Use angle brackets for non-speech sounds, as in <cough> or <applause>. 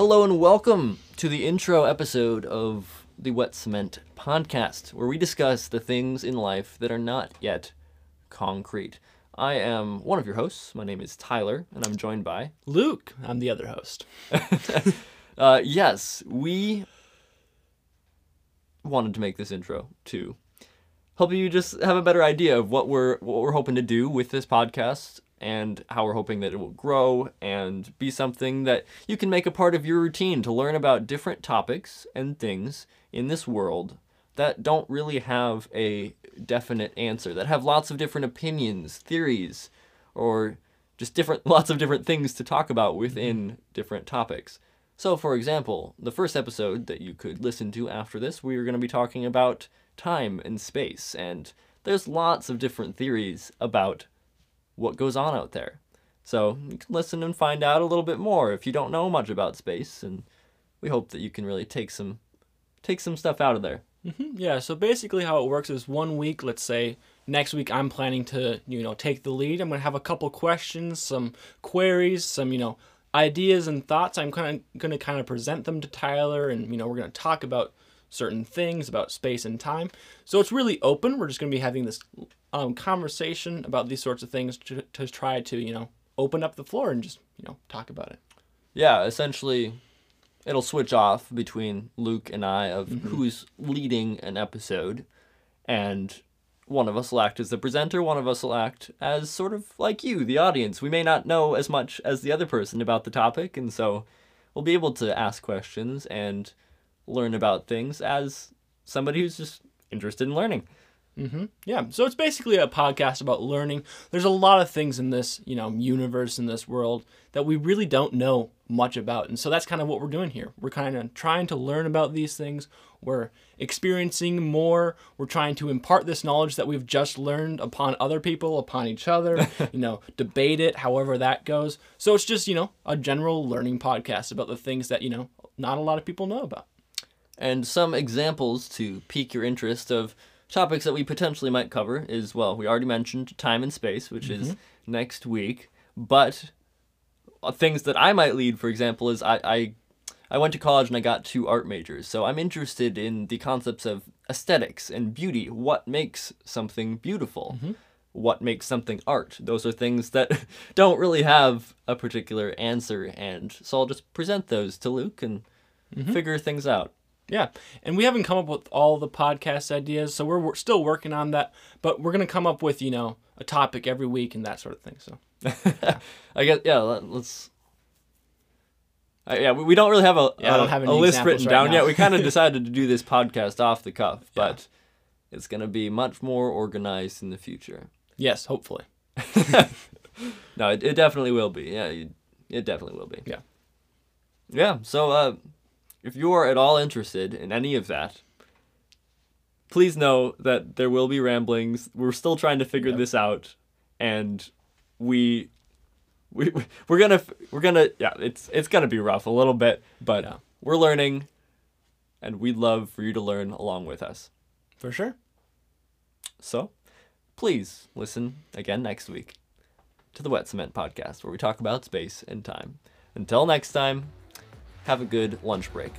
Hello and welcome to the intro episode of the Wet Cement Podcast, where we discuss the things in life that are not yet concrete. I am one of your hosts. My name is Tyler, and I'm joined by. Luke, I'm the other host. <laughs> Uh, yes, we wanted to make this intro to help you just have a better idea of what we're what we're hoping to do with this podcast and how we're hoping that it will grow and be something that you can make a part of your routine to learn about different topics and things in this world that don't really have a definite answer that have lots of different opinions theories or just different <laughs> lots of different things to talk about within mm-hmm. different topics. So, for example, the first episode that you could listen to after this, we are going to be talking about time and space, and there's lots of different theories about what goes on out there. So, you can listen and find out a little bit more if you don't know much about space, and we hope that you can really take some take some stuff out of there. Mm-hmm. Yeah, so basically how it works is one week, let's say next week I'm planning to, you know, take the lead. I'm to have a couple questions, some queries, some, you know, ideas and thoughts. I'm kind of to kind of present them to Tyler, and you know we're to talk about certain things about space and time. So it's really open. We're just going to be having this um, conversation about these sorts of things to, to try to you know open up the floor and just you know talk about it. Yeah, essentially, it'll switch off between Luke and I of who's leading an episode, and one of us will act as the presenter, one of us will act as sort of like you, the audience. We may not know as much as the other person about the topic, and so we'll be able to ask questions and learn about things as somebody who's just interested in learning. Mm-hmm. Yeah. So it's basically a podcast about learning. There's a lot of things in this, you know, universe in this world that we really don't know much about. And so that's kind of what we're doing here. We're kind of trying to learn about these things. We're experiencing more. We're trying to impart this knowledge that we've just learned upon other people, upon each other, <laughs> you know, debate it, however that goes. So it's just, you know, a general learning podcast about the things that, you know, not a lot of people know about. And some examples to pique your interest of topics that we potentially might cover is well, we already mentioned time and space, which is mm-hmm. next week. But uh, things that I might lead, for example, is I, I I went to college and I got two art majors, so I'm interested in the concepts of aesthetics and beauty. What makes something beautiful? Mm-hmm. What makes something art? Those are things that <laughs> don't really have a particular answer, and so I'll just present those to Luke and mm-hmm. figure things out. Yeah, and we haven't come up with all the podcast ideas, so we're, we're still working on that. But we're gonna come up with you know a topic every week and that sort of thing. So <laughs> I guess yeah. Let, let's. Uh, yeah, we, we don't really have a, Yeah, a, don't have a list written right down now. yet. We kind of <laughs> decided to do this podcast off the cuff, but it's gonna be much more organized in the future. yes, hopefully. <laughs> No, it, it definitely will be. Yeah, you, it definitely will be. Yeah. Yeah. So, uh, if you are at all interested in any of that, please know that there will be ramblings. We're still trying to figure this out, and we, we, we're gonna, we're gonna, yeah, it's it's gonna be rough a little bit, but Yeah. we're learning, and we'd love for you to learn along with us. For sure. So, please listen again next week to the Wet Cement Podcast, where we talk about space and time. Until next time, have a good lunch break.